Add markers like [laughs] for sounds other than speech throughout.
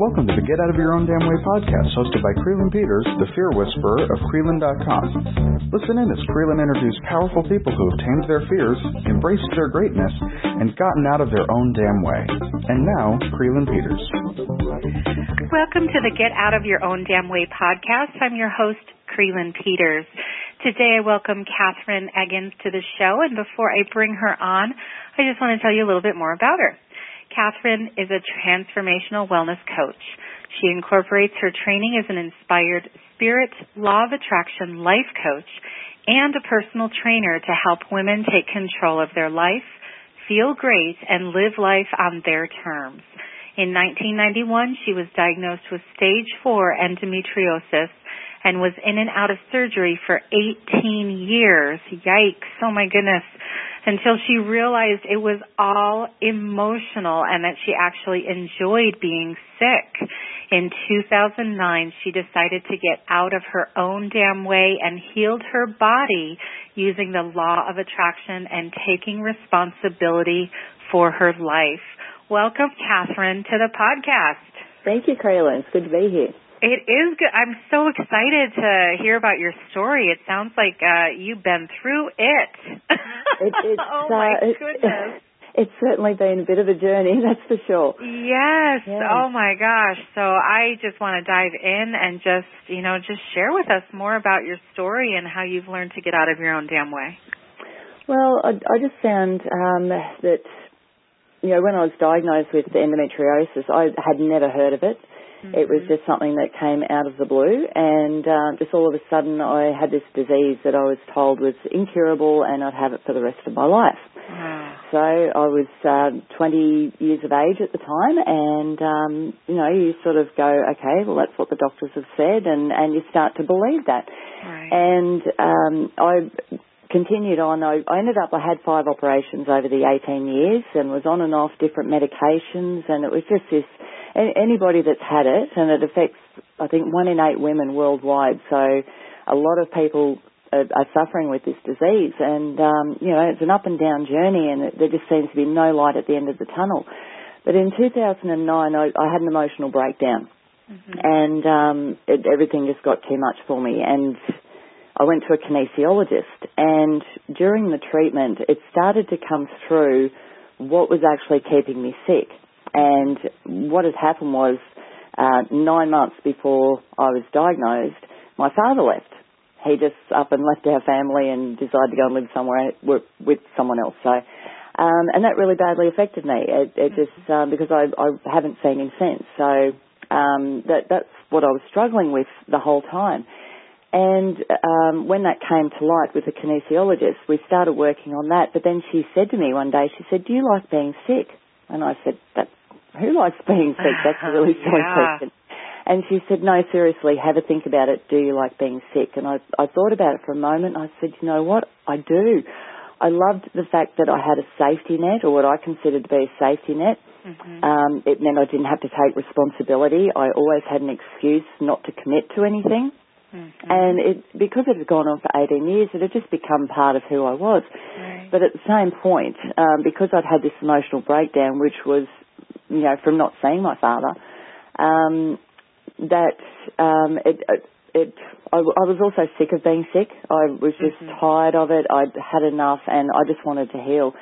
Welcome to the Get Out of Your Own Damn Way podcast, hosted by Creelan Peters, the fear whisperer of Creelan.com. Listen in as Creelan interviews powerful people who have tamed their fears, embraced their greatness, and gotten out of their own damn way. And now, Creelan Peters. Welcome to the Get Out of Your Own Damn Way podcast. I'm your host, Creelan Peters. Today I welcome Catherine Eggins to the show, and before I bring her on, I just want to tell you a little bit more about her. Catherine is a transformational wellness coach. She incorporates her training as an inspired spirit, law of attraction life coach, and a personal trainer to help women take control of their life, feel great, and live life on their terms. In 1991, she was diagnosed with stage 4 endometriosis and was in and out of surgery for 18 years. Yikes. Oh my goodness until she realized it was all emotional and that she actually enjoyed being sick. In 2009, she decided to get out of her own damn way and healed her body using the law of attraction and taking responsibility for her life. Welcome, Catherine, to the podcast. Thank you, Creelan. It's good to be here. It is good. I'm so excited to hear about your story. It sounds like uh, you've been through it. it it's, [laughs] oh my uh, goodness. It, [laughs] it's certainly been a bit of a journey, [laughs] that's for sure. Yes. Yeah. Oh my gosh. So I just want to dive in and just, you know, just share with us more about your story and how you've learned to get out of your own damn way. Well, I, I just found um, that, you know, when I was diagnosed with endometriosis, I had never heard of it. Mm-hmm. It was just something that came out of the blue, and uh, just all of a sudden, I had this disease that I was told was incurable, and I'd have it for the rest of my life. Wow. So I was uh, 20 years of age at the time, and um, you know, you sort of go, okay, well, that's what the doctors have said, and and you start to believe that. Right. And um, I continued on. I, I ended up, I had five operations over the 18 years, and was on and off different medications, and it was just this anybody that's had it, and it affects, I think, one in eight women worldwide. So a lot of people are, are suffering with this disease, and um, you know, it's an up and down journey, and it, there just seems to be no light at the end of the tunnel. But in 2009, I, I had an emotional breakdown, mm-hmm. and um, it, everything just got too much for me, and I went to a kinesiologist, and during the treatment, it started to come through what was actually keeping me sick. And what had happened was, uh, nine months before I was diagnosed, my father left. He just up and left our family and decided to go and live somewhere with someone else. So, um, and that really badly affected me. It, it just um, because I, I haven't seen him since. So um, that that's what I was struggling with the whole time. And um, when that came to light with the kinesiologist, we started working on that. But then she said to me one day, she said, "Do you like being sick?" And I said, "That who likes being sick? [laughs] That's a really silly yeah. question. And she said, no, seriously, have a think about it. Do you like being sick? And I, I thought about it for a moment. I said, you know what? I do. I loved the fact that I had a safety net, or what I considered to be a safety net. Mm-hmm. Um, it meant I didn't have to take responsibility. I always had an excuse not to commit to anything. Mm-hmm. And it, because it had gone on for 18 years, it had just become part of who I was. Right. But at the same point, um, because I'd had this emotional breakdown, which was you know, from not seeing my father, um, that um, it, it, it I, I, was also sick of being sick. I was just mm-hmm. tired of it. I'd had enough, and I just wanted to heal.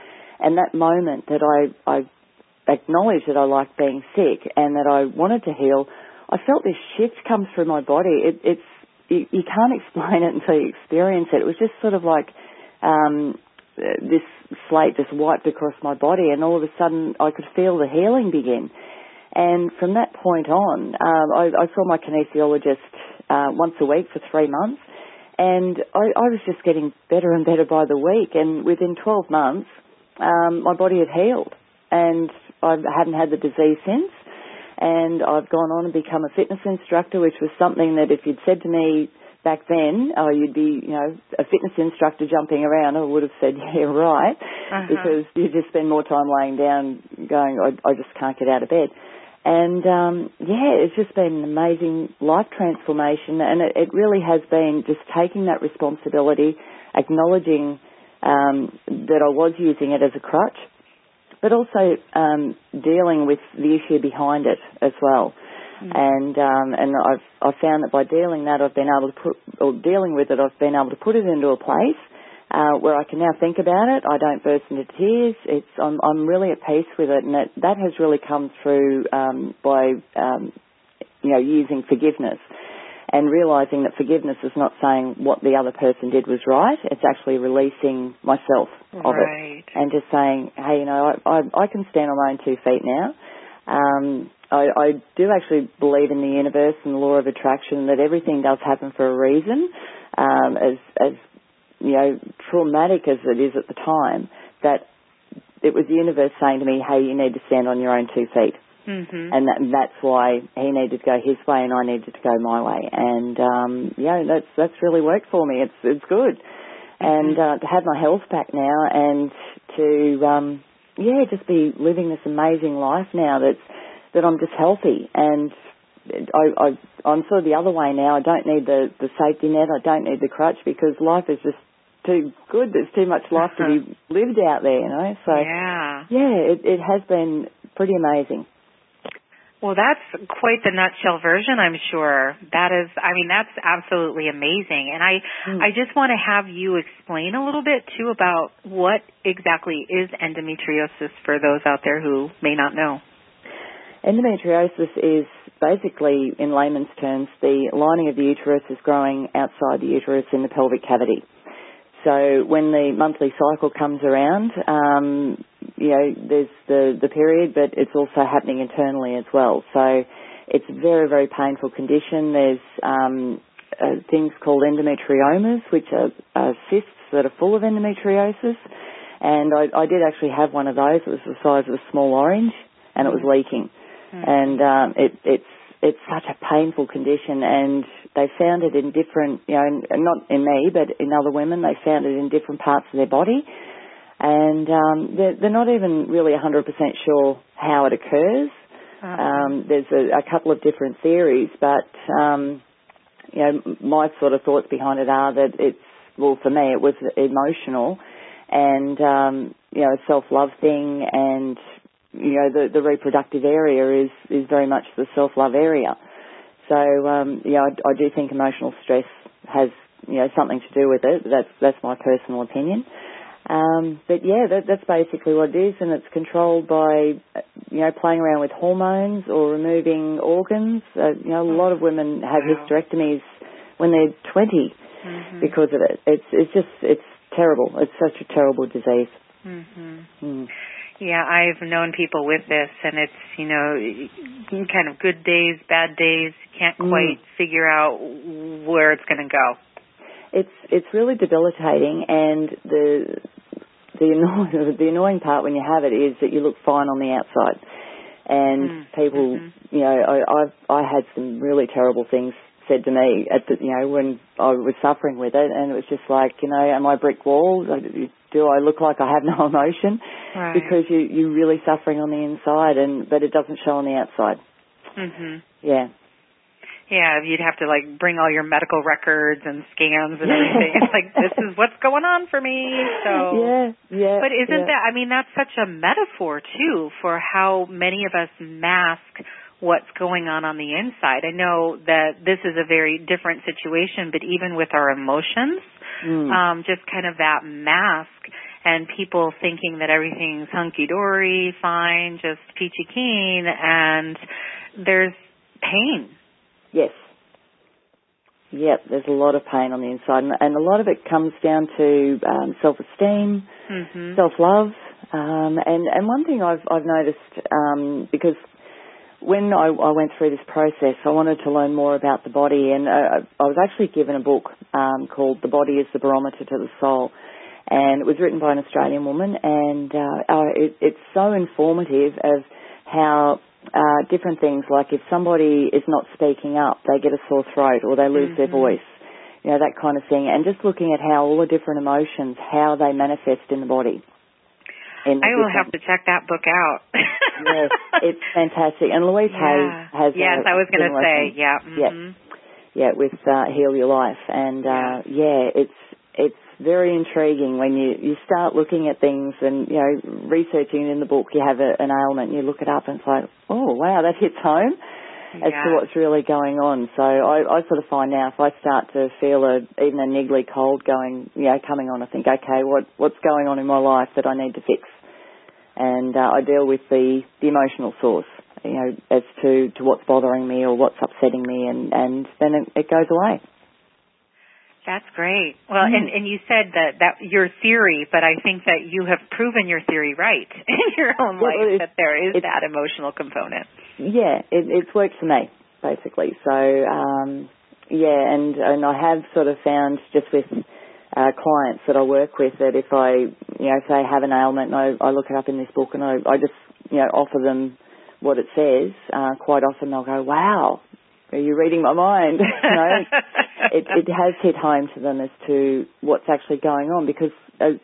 And that moment that I, I acknowledged that I liked being sick and that I wanted to heal, I felt this shift come through my body. It, it's you, you can't [laughs] explain it until you experience it. It was just sort of like um, this slate just wiped across my body, and all of a sudden I could feel the healing begin. And from that point on, um, I, I, saw my kinesiologist uh, once a week for three months, and I, I, was just getting better and better by the week. And within 12 months, um, my body had healed, and I hadn't had the disease since. And I've gone on and become a fitness instructor, which was something that if you'd said to me back then, oh, you'd be, you know, a fitness instructor jumping around, I would have said, [laughs] yeah, right, uh-huh. because you just spend more time laying down going, I, I just can't get out of bed. And um, yeah, it's just been an amazing life transformation, and it, it really has been just taking that responsibility, acknowledging um, that I was using it as a crutch, but also um, dealing with the issue behind it as well. Mm. And um, and I've I've found that by dealing that I've been able to put or dealing with it I've been able to put it into a place uh, where I can now think about it. I don't burst into tears. It's I'm I'm really at peace with it, and that that has really come through um, by um, you know using forgiveness and realizing that forgiveness is not saying what the other person did was right. It's actually releasing myself of right. it and just saying, hey, you know, I, I, I can stand on my own two feet now. Um, I, I do actually believe in the universe and the law of attraction that everything does happen for a reason. Um, as, as you know, traumatic as it is at the time, that it was the universe saying to me, hey, you need to stand on your own two feet. Mm-hmm. And that, that's why he needed to go his way and I needed to go my way. And, um, yeah, that's, that's really worked for me. It's, it's good. And, Mm-hmm. uh, to have my health back now and to, um, yeah, just be living this amazing life now that's, that I'm just healthy and I, I, I'm sort of the other way now. I don't need the, the safety net. I don't need the crutch because life is just too good. There's too much life to be [laughs] lived out there, you know. So yeah. yeah, it, it has been pretty amazing. Well, that's quite the nutshell version, I'm sure. That is, I mean, that's absolutely amazing. And I, Mm. I just want to have you explain a little bit too about what exactly is endometriosis for those out there who may not know. Endometriosis is basically, in layman's terms, the lining of the uterus is growing outside the uterus in the pelvic cavity. So when the monthly cycle comes around, um, you know, there's the, the period, but it's also happening internally as well. So it's a very, very painful condition. There's um, uh, things called endometriomas, which are, cysts that are full of endometriosis. And I, I did actually have one of those. It was the size of a small orange, and it was leaking. And um, it, it's it's such a painful condition, and they found it in different, you know, not in me, but in other women. They found it in different parts of their body, and um, they're, they're not even really 100% sure how it occurs. Uh-huh. Um, there's a, a couple of different theories, but um, you know, my sort of thoughts behind it are that it's well, for me, it was emotional, and um, you know, a self-love thing, and you know, the, the reproductive area is, is very much the self-love area. So, um, yeah, I, I do think emotional stress has, you know, something to do with it. That's, that's my personal opinion. Um, but yeah, that, that's basically what it is, and it's controlled by, you know, playing around with hormones or removing organs. Uh, you know, a lot of women have Wow. hysterectomies when they're 20 Mhm. because of it. It's, it's just, it's terrible. It's such a terrible disease. Mhm. Mm. Yeah, I've known people with this, and it's you know kind of good days, bad days. Can't Mm. quite figure out where it's going to go. It's it's really debilitating, and the the annoying [laughs] the annoying part when you have it is that you look fine on the outside, and Mm, people, mhm. you know, I I've, I had some really terrible things said to me at the you know when I was suffering with it, and it was just like you know, am I brick wall? Do I look like I have no [laughs] emotion? Right. Because you you're really suffering on the inside, and but it doesn't show on the outside. Mhm. Yeah. Yeah, you'd have to like bring all your medical records and scans and everything. it's like this is what's going on for me. So [laughs] Yeah, yeah. But isn't yeah. that I mean that's such a metaphor too for how many of us mask what's going on on the inside. I know that this is a very different situation, but even with our emotions, Mm. um just kind of that mask and people thinking that everything's hunky dory, fine, just peachy keen and there's pain. Yes. Yep, there's a lot of pain on the inside, and, and a lot of it comes down to um, self-esteem, Mhm. self-love, um, and and one thing I've I've noticed um, because when I, I went through this process, I wanted to learn more about the body, and uh, I was actually given a book um, called "The Body Is the Barometer to the Soul," and it was written by an Australian woman, and uh, it, it's so informative of how uh, different things like if somebody is not speaking up, they get a sore throat or they lose their Mhm. voice, you know that kind of thing, and just looking at how all the different emotions, how they manifest in the body. I will have to check that book out. yes, it's [laughs] fantastic. And Louise Yeah. has has Yes, a I was going to say, thing. yeah. Yeah. mhm. yeah, with uh, Heal Your Life, and uh, yeah, it's it's very intriguing when you you start looking at things and you know researching in the book. You have a, an ailment, and you look it up, and it's like, oh wow, that hits home. As to what's really going on. So I, I sort of find now if I start to feel a even a niggly cold going, you know, coming on, I think, okay, what what's going on in my life that I need to fix, and uh, I deal with the the emotional source, you know, as to to what's bothering me or what's upsetting me, and and then it, it goes away. That's great. Well, mm. and, and you said that, that your theory, but I think that you have proven your theory right [laughs] in your own life that there is that emotional component. Yeah, it, it's worked for me basically. So um, yeah, and and I have sort of found just with uh, clients that I work with that if I you know say have an ailment and I, I look it up in this book and I, I just you know offer them what it says, uh, quite often they'll go, "Wow, are you reading my mind?" [laughs] you know, it, it has hit home to them as to what's actually going on because a,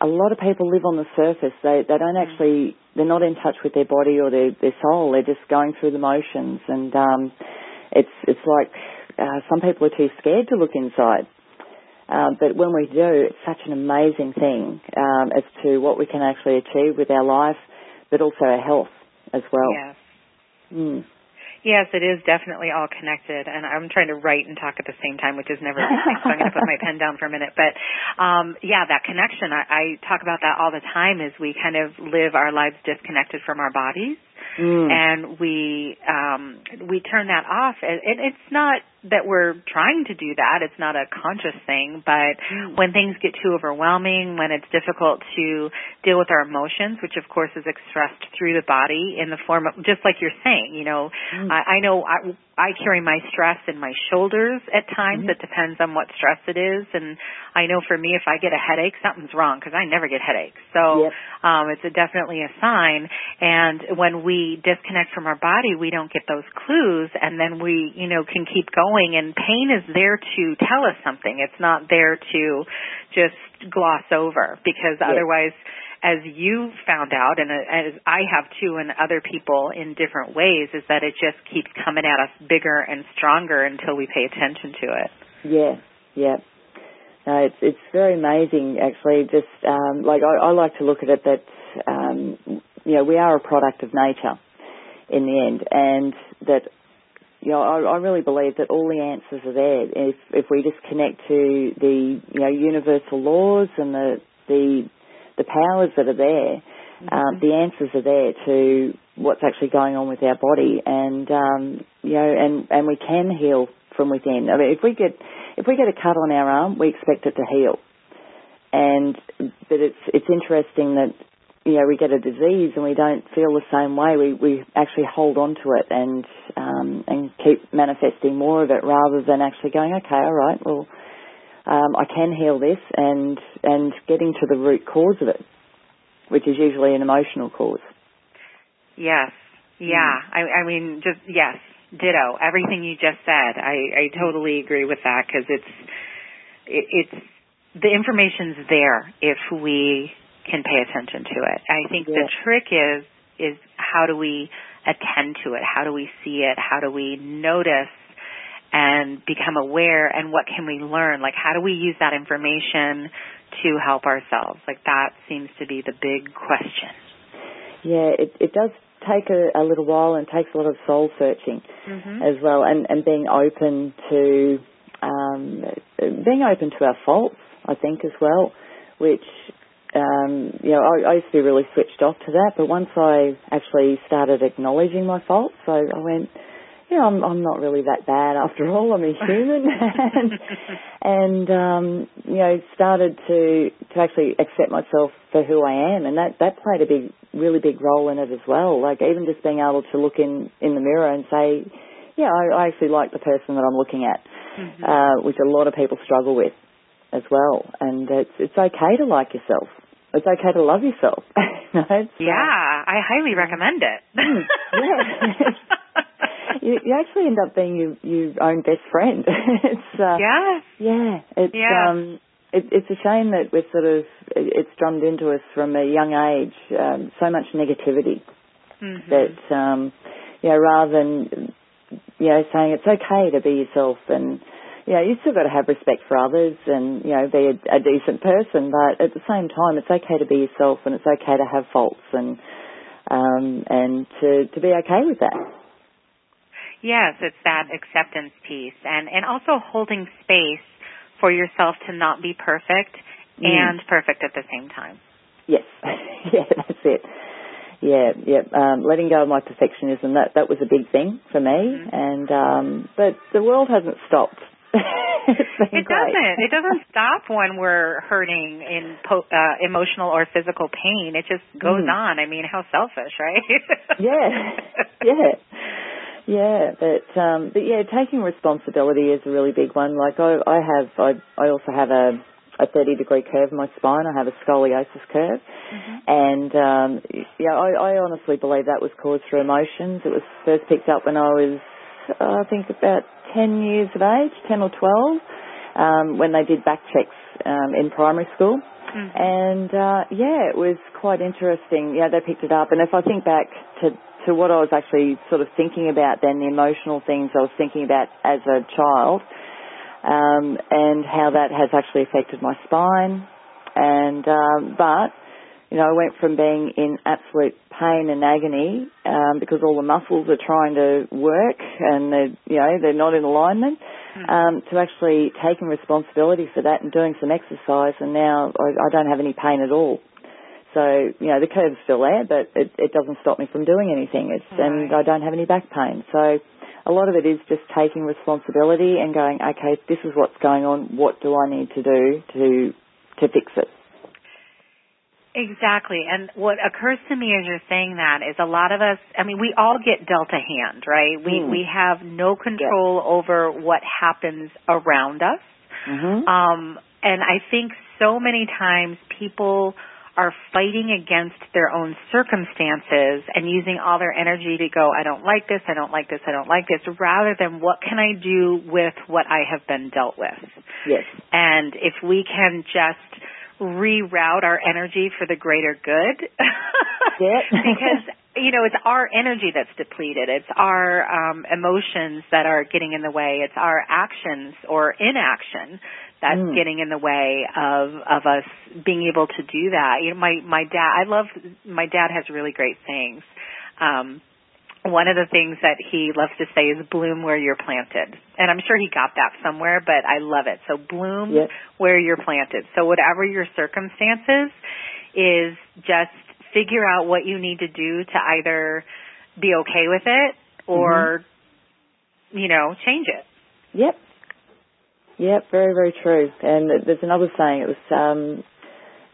a lot of people live on the surface. They they don't mm. actually they're not in touch with their body or their their soul. They're just going through the motions, and um, it's it's like uh, some people are too scared to look inside. Uh, but when we do, it's such an amazing thing um, as to what we can actually achieve with our life, but also our health as well. Yes. Mm. Yes, it is definitely all connected, and I'm trying to write and talk at the same time, which is never easy. so I'm going to put my [laughs] pen down for a minute. But um, yeah, that connection, I, I talk about that all the time. Is we kind of live our lives disconnected from our bodies, mm. and we um, we turn that off. And it's not that we're trying to do that. It's not a conscious thing, but mm. when things get too overwhelming, when it's difficult to deal with our emotions, which of course is expressed through the body in the form of, just like you're saying, you know, mm. I, I know I, I carry my stress in my shoulders at times. Mm-hmm. It depends on what stress it is. And I know for me, if I get a headache, something's wrong because I never get headaches. So, yep. um, it's a, definitely a sign. And when we disconnect from our body, we don't get those clues and then we, you know, can keep going going and pain is there to tell us something. It's not there to just gloss over because yes. otherwise as you found out and as I have too and other people in different ways is that it just keeps coming at us bigger and stronger until we pay attention to it. Yeah, yeah. No, it's it's very amazing actually. Just um, like I, I like to look at it that um, you know we are a product of nature in the end, and that you know, I, I really believe that all the answers are there. If if we just connect to the you know universal laws and the the the powers that are there, mm-hmm. um, the answers are there to what's actually going on with our body, and um, you know, and and we can heal from within. I mean, if we get if we get a cut on our arm, we expect it to heal, and but it's it's interesting that you know, we get a disease and we don't feel the same way. We we actually hold on to it and um, and keep manifesting more of it rather than actually going, okay, all right, well, um, I can heal this and and getting to the root cause of it, which is usually an emotional cause. Yes, yeah. Mm. I, I mean, just yes, ditto. Everything you just said, I, I totally agree with that because it's it, it's the information's there if we can pay attention to it. I think yeah. the trick is is how do we attend to it? How do we see it? How do we notice and become aware and what can we learn? Like how do we use that information to help ourselves? Like that seems to be the big question. Yeah, it, it does take a, a little while and takes a lot of soul searching mm-hmm. as well and, and being open to um, being open to our faults, I think as well, which um, you know, I, I used to be really switched off to that, but once I actually started acknowledging my faults, I, I went, you know, I'm, I'm not really that bad after all. I'm a human, [laughs] and, and um, you know, started to to actually accept myself for who I am, and that that played a big, really big role in it as well. Like even just being able to look in in the mirror and say, yeah, I, I actually like the person that I'm looking at, mm-hmm. uh, which a lot of people struggle with as well. And it's it's okay to like yourself it's okay to love yourself. [laughs] no, yeah, I highly recommend it. Mm, yeah. [laughs] you, you actually end up being your, your own best friend. [laughs] it's uh, yeah, yeah. It's yeah. um, it, it's a shame that we're sort of it's drummed into us from a young age um, so much negativity mm-hmm. that um, you know rather than you know saying it's okay to be yourself and you know, you still got to have respect for others and, you know, be a, a decent person, but at the same time, it's okay to be yourself and it's okay to have faults and, um, and to, to be okay with that. Yes, it's that acceptance piece and and also holding space for yourself to not be perfect mm. and perfect at the same time. Yes. [laughs] yeah, that's it. Yeah, yeah. Um, letting go of my perfectionism that that was a big thing for me, mm-hmm. and um, but the world hasn't stopped. It doesn't. It doesn't stop when we're hurting in po- uh, emotional or physical pain. It just goes mm. on. I mean, how selfish, right? [laughs] yeah, yeah, yeah. But um, but yeah, taking responsibility is a really big one. Like I, I have, I, I also have a a 30 degree curve in my spine. I have a scoliosis curve. Mm-hmm. And, um, yeah, I, I honestly believe that was caused through emotions. It was first picked up when I was, I think about 10 years of age, 10 or 12, um, when they did back checks, um, in primary school. Mm-hmm. And, uh, yeah, it was quite interesting. Yeah, they picked it up. And if I think back to, to what I was actually sort of thinking about then, the emotional things I was thinking about as a child, um, and how that has actually affected my spine. And um, but you know, I went from being in absolute pain and agony um, because all the muscles are trying to work and they're you know they're not in alignment. Hmm. Um, to actually taking responsibility for that and doing some exercise, and now I, I don't have any pain at all. So, you know, the curve's still there, but it, it doesn't stop me from doing anything. It's, right. and I don't have any back pain. So, a lot of it is just taking responsibility and going, okay, this is what's going on. What do I need to do to to fix it? Exactly. And what occurs to me as you're saying that is a lot of us, I mean, we all get dealt a hand, right? We, mm. we have no control over what happens around us. Mm-hmm. Um, and I think so many times people are fighting against their own circumstances and using all their energy to go, I don't like this, I don't like this, I don't like this, rather than what can I do with what I have been dealt with. Yes. And if we can just reroute our energy for the greater good. [laughs] [laughs] because you know, it's our energy that's depleted. It's our um, emotions that are getting in the way. It's our actions or inaction that's mm. getting in the way of of us being able to do that. You know, my my dad. I love my dad has really great sayings. Um, one of the things that he loves to say is bloom where you're planted. And I'm sure he got that somewhere, but I love it. So bloom yes. where you're planted. So whatever your circumstances is just figure out what you need to do to either be okay with it or, mm-hmm. you know, change it. Yep. Yep, very, very true. And there's another saying, it was, um,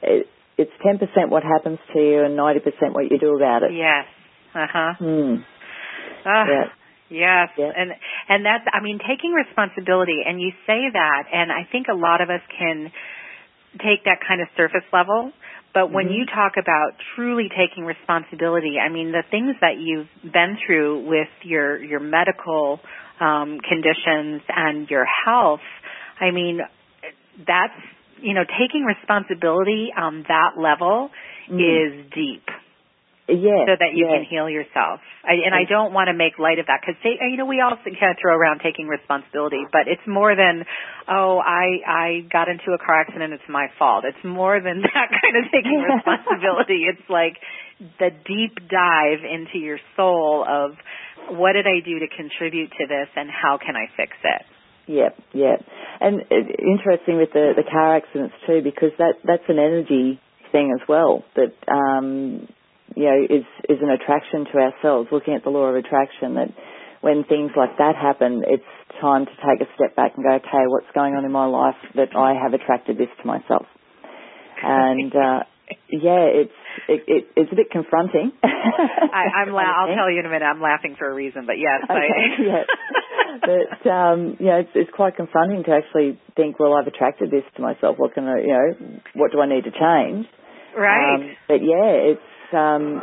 it, it's 10% what happens to you and 90% what you do about it. Yes. Uh-huh. Hmm. Uh, yeah. Yes. Yeah. And and that's I mean taking responsibility and you say that and I think a lot of us can take that kind of surface level but when mm-hmm. you talk about truly taking responsibility, I mean the things that you've been through with your your medical um, conditions and your health, I mean that's you know taking responsibility on that level mm. is deep. Yeah, so that you can heal yourself. I, and I don't want to make light of that because you know we all kind of throw around taking responsibility, but it's more than oh I I got into a car accident, it's my fault. It's more than [laughs] that kind of taking [laughs] responsibility. it's like the deep dive into your soul of what did I do to contribute to this, and how can I fix it. Yep, yep. And uh, interesting with the the car accidents too, because that that's an energy thing as well. That um, you know, is, is an attraction to ourselves, looking at the law of attraction that when things like that happen, it's time to take a step back and go, okay, what's going on in my life that I have attracted this to myself? And, uh, yeah, it's, it, it, it's a bit confronting. [laughs] I, I'm la- I'll tell you in a minute. I'm laughing for a reason, but yes. Okay, [laughs] I, yes. But um, you know, it's, it's quite confronting to actually think, well, I've attracted this to myself. What can I, you know, what do I need to change? Right. Um, but yeah, it's um,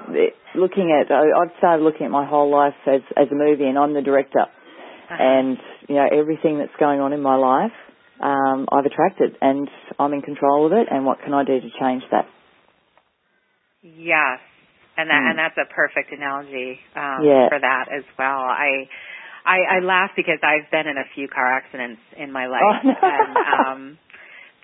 looking at, I've started looking at my whole life as, as a movie and I'm the director. Uh-huh. And, you know, everything that's going on in my life, um, I've attracted and I'm in control of it and what can I do to change that? Yes. And that, mm. and that's a perfect analogy, um, yeah. for that as well. I, I, I laugh because I've been in a few car accidents in my [laughs] life. Oh, no. and, um,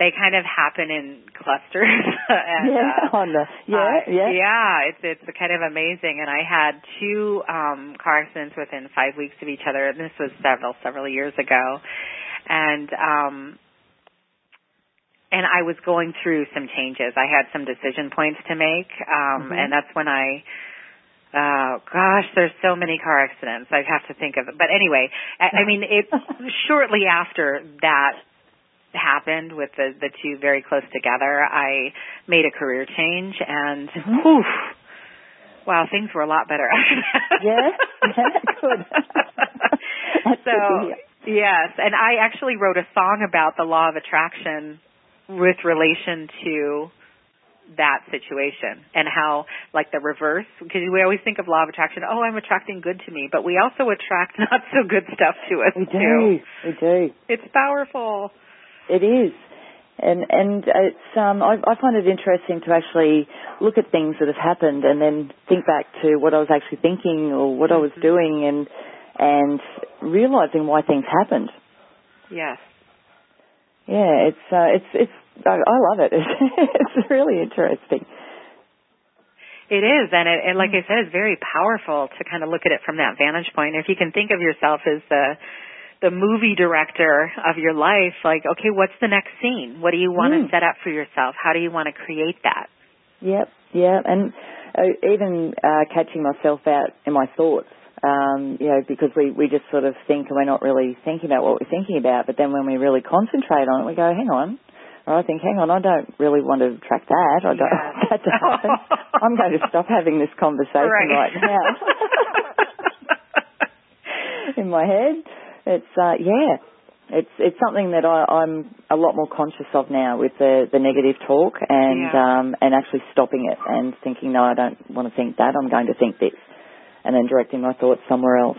they kind of happen in clusters. [laughs] and, yeah, uh, on the, yeah, uh, yeah. Yeah, it's it's kind of amazing. And I had two um car accidents within five weeks of each other. And this was several, several years ago. And um and I was going through some changes. I had some decision points to make. Um Mhm. and that's when I Oh gosh, there's so many car accidents. I have to think of it. But anyway, I, I mean, it [laughs] shortly after that happened with the the two very close together, I made a career change, and Mhm. whew, wow, things were a lot better after that. Yeah, [laughs] good. So good yes, and I actually wrote a song about the law of attraction with relation to that situation and how like the reverse because we always think of law of attraction oh i'm attracting good to me but we also attract [laughs] not so good stuff to us We too do. We do. it's powerful It is. And and it's um I, I find it interesting to actually look at things that have happened and then think back to what I was actually thinking or what I was Mhm. doing and and realizing why things happened. yes Yeah, it's uh, it's it's I, I love it. [laughs] It's, really interesting. It is, and it, and like I said, it's very powerful to kind of look at it from that vantage point. If you can think of yourself as the the movie director of your life, like, okay, what's the next scene? What do you want Mm. to set up for yourself? How do you want to create that? Yep, yeah, and uh, even uh, catching myself out in my thoughts. Um, you know, because we, we just sort of think and we're not really thinking about what we're thinking about, but then when we really concentrate on it, we go, hang on, or I think, hang on, I don't really want to track that. I don't Yeah. want [laughs] that to happen. I'm going to stop having this conversation Right. right, now. [laughs] [laughs] in my head, it's uh, yeah, it's it's something that I, I'm a lot more conscious of now with the the negative talk and Yeah. um, and actually stopping it and thinking, no, I don't want to think that. I'm going to think this, and then directing my thoughts somewhere else.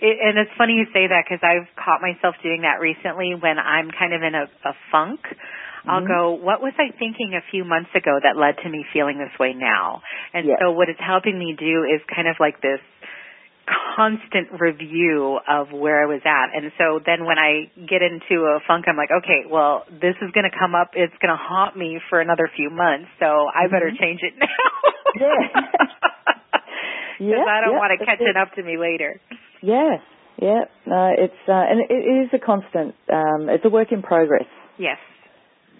It, and it's funny you say that because I've caught myself doing that recently when I'm kind of in a, a funk. I'll Mhm. go, what was I thinking a few months ago that led to me feeling this way now? And Yes. so what it's helping me do is kind of like this constant review of where I was at. And so then when I get into a funk, I'm like, okay, well, this is going to come up. It's going to haunt me for another few months. So I better Mhm. change it now. [laughs] Yeah. Because Yeah, I don't yeah, want to catch it. up to me later. Yeah, yeah. No, it's uh, and it, it is a constant. Um, it's a work in progress. Yes.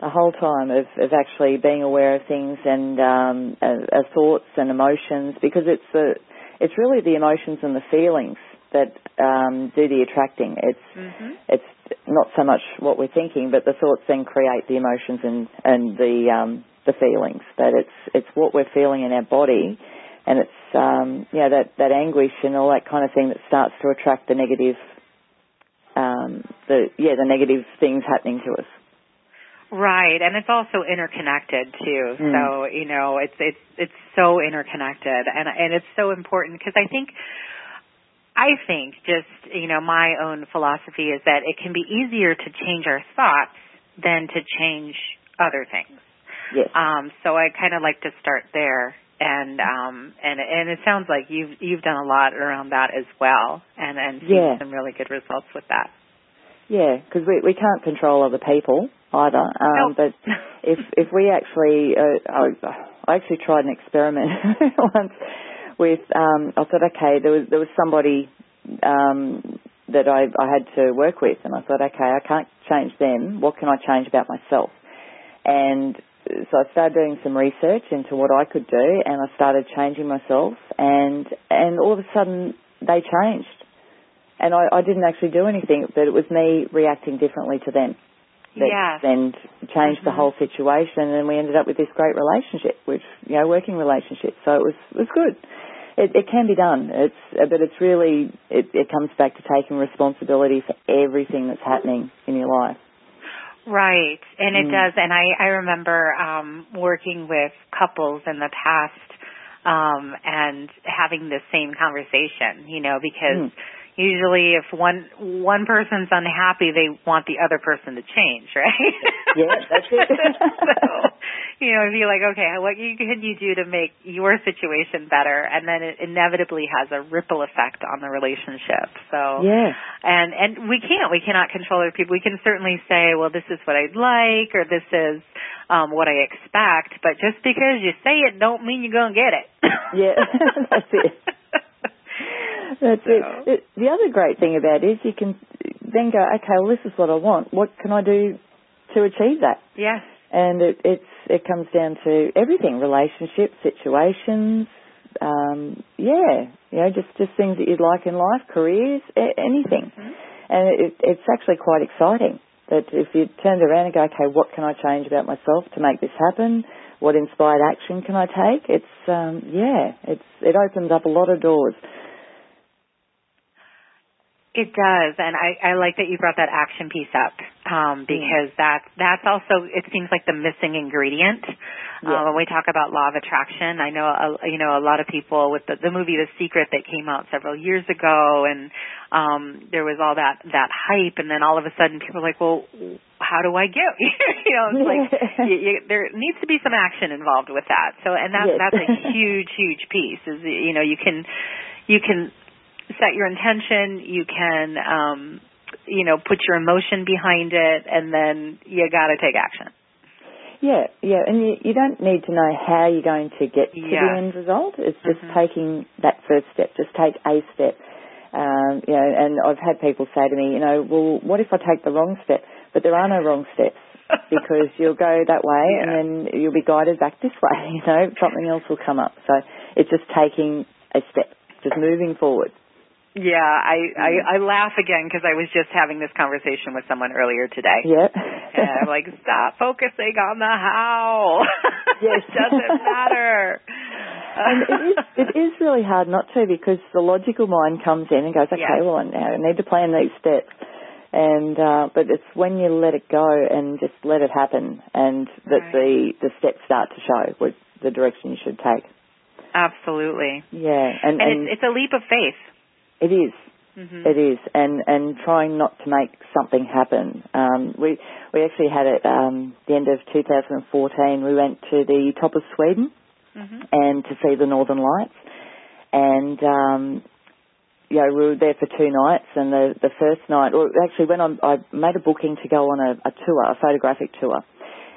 The whole time of, of actually being aware of things and um, uh, uh, thoughts and emotions, because it's the it's really the emotions and the feelings that um, do the attracting. It's hmm it's not so much what we're thinking, but the thoughts then create the emotions and and the um, the feelings. That it's it's what we're feeling in our body, and it's um, you know that that anguish and all that kind of thing that starts to attract the negative, um, the yeah the negative things happening to us. Right, and it's also interconnected too. Mm. So you know, it's it's it's so interconnected, and and it's so important because I think, I think just you know my own philosophy is that it can be easier to change our thoughts than to change other things. Yes. Um, so I kind of like to start there, and um, and and it sounds like you've you've done a lot around that as well, and and seen Yeah. some really good results with that. Yeah, because we we can't control other people either. Um. But if if we actually, uh, I, I actually tried an experiment [laughs] once with. Um, I thought, okay, there was there was somebody um, that I I had to work with, and I thought, okay, I can't change them. What can I change about myself? And so I started doing some research into what I could do, and I started changing myself, and and all of a sudden they changed and I, I didn't actually do anything, but it was me reacting differently to them that Yes. then changed the Mhm. whole situation, and we ended up with this great relationship, which you know, working relationship. So it was it was good. It, it can be done. It's uh, but it's really it, it comes back to taking responsibility for everything that's happening in your life. Right, and it Mm. does. And I, I remember um, working with couples in the past um, and having the same conversation. You know, because Mm. Usually if one one person's unhappy, they want the other person to change, right? Yeah, that's it. [laughs] so, you know, be like, okay, what you, can you do to make your situation better? And then it inevitably has a ripple effect on the relationship. So, yeah, and and we can't, we cannot control other people. We can certainly say, well, this is what I'd like, or this is um what I expect. But just because you say it, don't mean you're gonna get it. yeah, [laughs] that's it. [laughs] [laughs] That's so. it. The other great thing about it is you can then go, okay, well, this is what I want. What can I do to achieve that? Yes. And it, it's it comes down to everything: relationships, situations. Um, yeah, you know, just just things that you'd like in life, careers, a- anything. Mm-hmm. And it, it's actually quite exciting that if you turn around and go, okay, what can I change about myself to make this happen? What inspired action can I take? It's um, yeah, it's it opens up a lot of doors. It does, and I, I like that you brought that action piece up um, because that's that's also it seems like the missing ingredient yeah. uh, when we talk about law of attraction. I know a, you know a lot of people with the, the movie The Secret that came out several years ago, and um, there was all that that hype, and then all of a sudden people are like, well, how do I get? [laughs] [laughs] you know, it's like [laughs] you, you, there needs to be some action involved with that. So, and that's yes. that's a huge huge piece. Is you know you can you can set your intention, you can um you know, put your emotion behind it and then you got to take action. Yeah, yeah, and you, you don't need to know how you're going to get to yeah. the end result. It's just mm-hmm. taking that first step. Just take a step. Um, you know, and I've had people say to me, you know, well, what if I take the wrong step? But there are no wrong steps [laughs] because you'll go that way yeah. and then you'll be guided back this way. [laughs] You know, something else will come up. So it's just taking a step, just moving forward. Yeah, I, I I laugh again because I was just having this conversation with someone earlier today. Yeah. and I'm like, stop focusing on the how. [laughs] Yes. it doesn't matter. and it is, it is really hard not to because the logical mind comes in and goes, okay, yes. well, now I need to plan these steps. And uh, but it's when you let it go and just let it happen, and that right. the the steps start to show what the direction you should take. Absolutely. Yeah, and, and, and it's, it's a leap of faith. It is. Mm-hmm. It is, and and trying not to make something happen. Um, we we actually had it um, the end of 2014. We went to the top of Sweden mm-hmm. and to see the Northern Lights, and um, you know, we were there for two nights. And the the first night, or actually, when I, I made a booking to go on a, a tour, a photographic tour,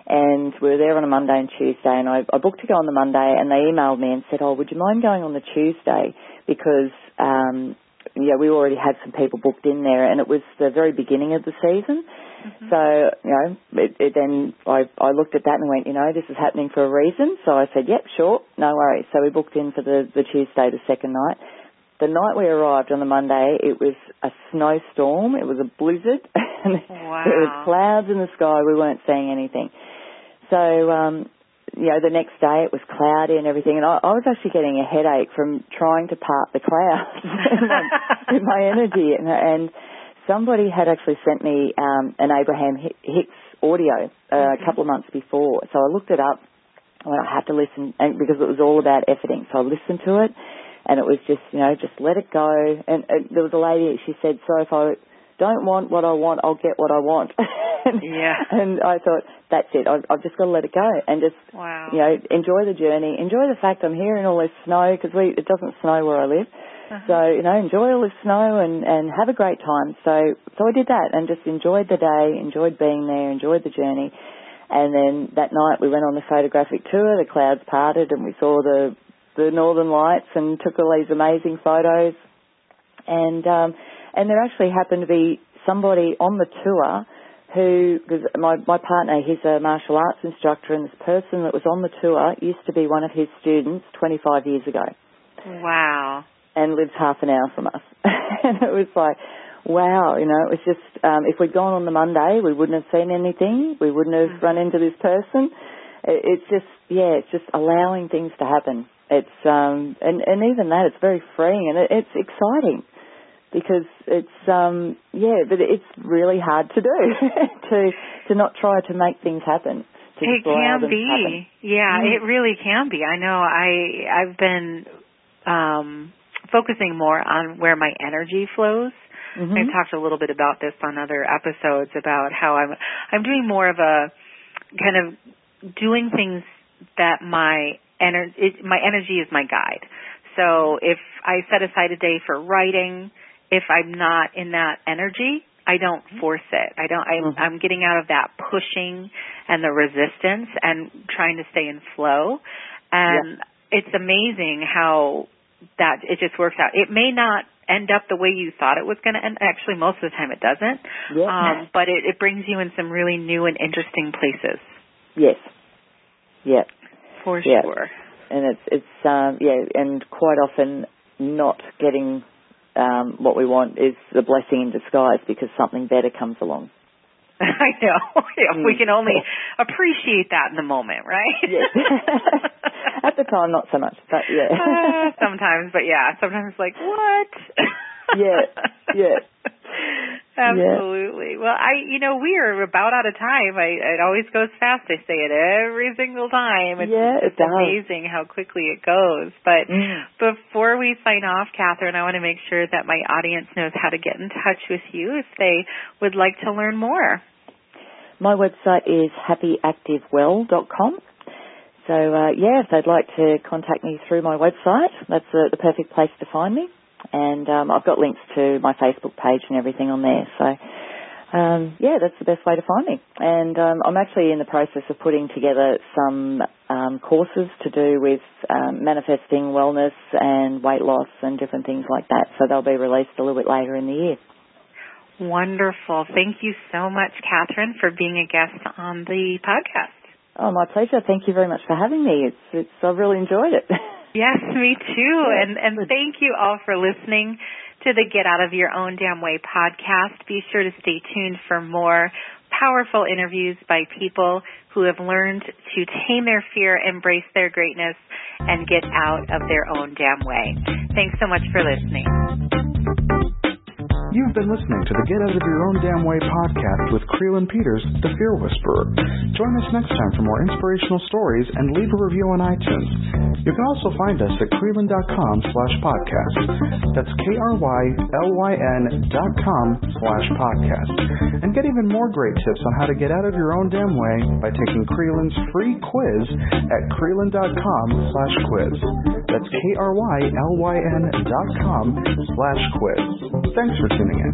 and we were there on a Monday and Tuesday, and I, I booked to go on the Monday, and they emailed me and said, "Oh, would you mind going on the Tuesday because." Um, yeah, we already had some people booked in there, and it was the very beginning of the season. Mm-hmm. So, you know, it, it then I, I looked at that and went, you know, this is happening for a reason. So I said, yep, sure, no worries. So we booked in for the, the Tuesday, the second night. The night we arrived on the Monday, it was a snowstorm. It was a blizzard. [laughs] wow. There was clouds in the sky. We weren't seeing anything. So, um, you know, the next day it was cloudy and everything, and I, I was actually getting a headache from trying to part the clouds [laughs] with my energy. And, and somebody had actually sent me um, an Abraham Hicks audio uh, mm-hmm. a couple of months before, so I looked it up. Well, I had to listen and because it was all about efforting, so I listened to it, and it was just, you know, just let it go. And uh, there was a lady, she said, "So if I don't want what I want, I'll get what I want." [laughs] and, [laughs] yeah. And I thought, that's it. I've, I've just got to let it go and just, wow. you know, enjoy the journey. Enjoy the fact I'm here in all this snow because we it doesn't snow where I live. Uh-huh. So you know, enjoy all this snow and and have a great time. So so I did that and just enjoyed the day, enjoyed being there, enjoyed the journey. And then that night we went on the photographic tour. The clouds parted and we saw the the northern lights and took all these amazing photos. And um, and there actually happened to be somebody on the tour who, because my, my partner, he's a martial arts instructor, and this person that was on the tour used to be one of his students 25 years ago. Wow. And lives half an hour from us. [laughs] and it was like, wow, you know, it was just, um, if we'd gone on the Monday, we wouldn't have seen anything. We wouldn't have mm-hmm. run into this person. It, it's just, yeah, it's just allowing things to happen. It's, um, and, and even that, it's very freeing and it, it's exciting because it's um yeah, but it's really hard to do [laughs] to to not try to make things happen. To it can be, happen. yeah, mm. it really can be. I know. I I've been um focusing more on where my energy flows. Mm-hmm. I've talked a little bit about this on other episodes about how I'm I'm doing more of a kind of doing things that my energy my energy is my guide. So if I set aside a day for writing, if I'm not in that energy, I don't force it. I don't. I'm, Mm-hmm. I'm getting out of that pushing and the resistance and trying to stay in flow. And it's amazing how that it just works out. It may not end up the way you thought it was going to end. Actually, most of the time it doesn't. Yeah. Um, but it, it brings you in some really new and interesting places. Yes. Yeah. For Yeah. sure. And it's it's um yeah, and quite often not getting um what we want is the blessing in disguise because something better comes along. [laughs] I know. Yeah, [laughs] We Mm. can only [laughs] appreciate that in the moment, right? Yes. At the time not so much, but yeah. Uh, sometimes, but yeah, sometimes like what? Yeah, yeah. Absolutely. Well, I, you know, we are about out of time. I, it always goes fast. I say it every single time. It's, Yeah, it it's does. amazing how quickly it goes. But Mm. before we sign off, Catherine, I want to make sure that my audience knows how to get in touch with you if they would like to learn more. My website is happyactivewell.com. So uh, yeah, if they'd like to contact me through my website, that's uh, the perfect place to find me. And um, I've got links to my Facebook page and everything on there. So um, yeah, that's the best way to find me. And um, I'm actually in the process of putting together some um, courses to do with um, manifesting wellness and weight loss and different things like that. So they'll be released a little bit later in the year. Wonderful. Thank you so much, Catherine, for being a guest on the podcast. Oh, my pleasure. Thank you very much for having me. It's, it's I've really enjoyed it. [laughs] Yes, [laughs] me too. And and thank you all for listening to the Get Out of Your Own Damn Way podcast. Be sure to stay tuned for more powerful interviews by people who have learned to tame their fear, embrace their greatness, and get out of their own damn way. Thanks so much for listening. You've been listening to the Get Out of Your Own Damn Way podcast with Krylyn Peters, the Fear Whisperer. Join us next time for more inspirational stories and leave a review on iTunes. You can also find us at Krylyn.com slash podcast. That's K-R-Y-L-Y-N dot com slash podcast. And get even more great tips on how to get out of your own damn way by taking Krylyn's free quiz at Krylyn.com slash quiz. That's K-R-Y-L-Y-N dot com slash quiz. Thanks for tuning in.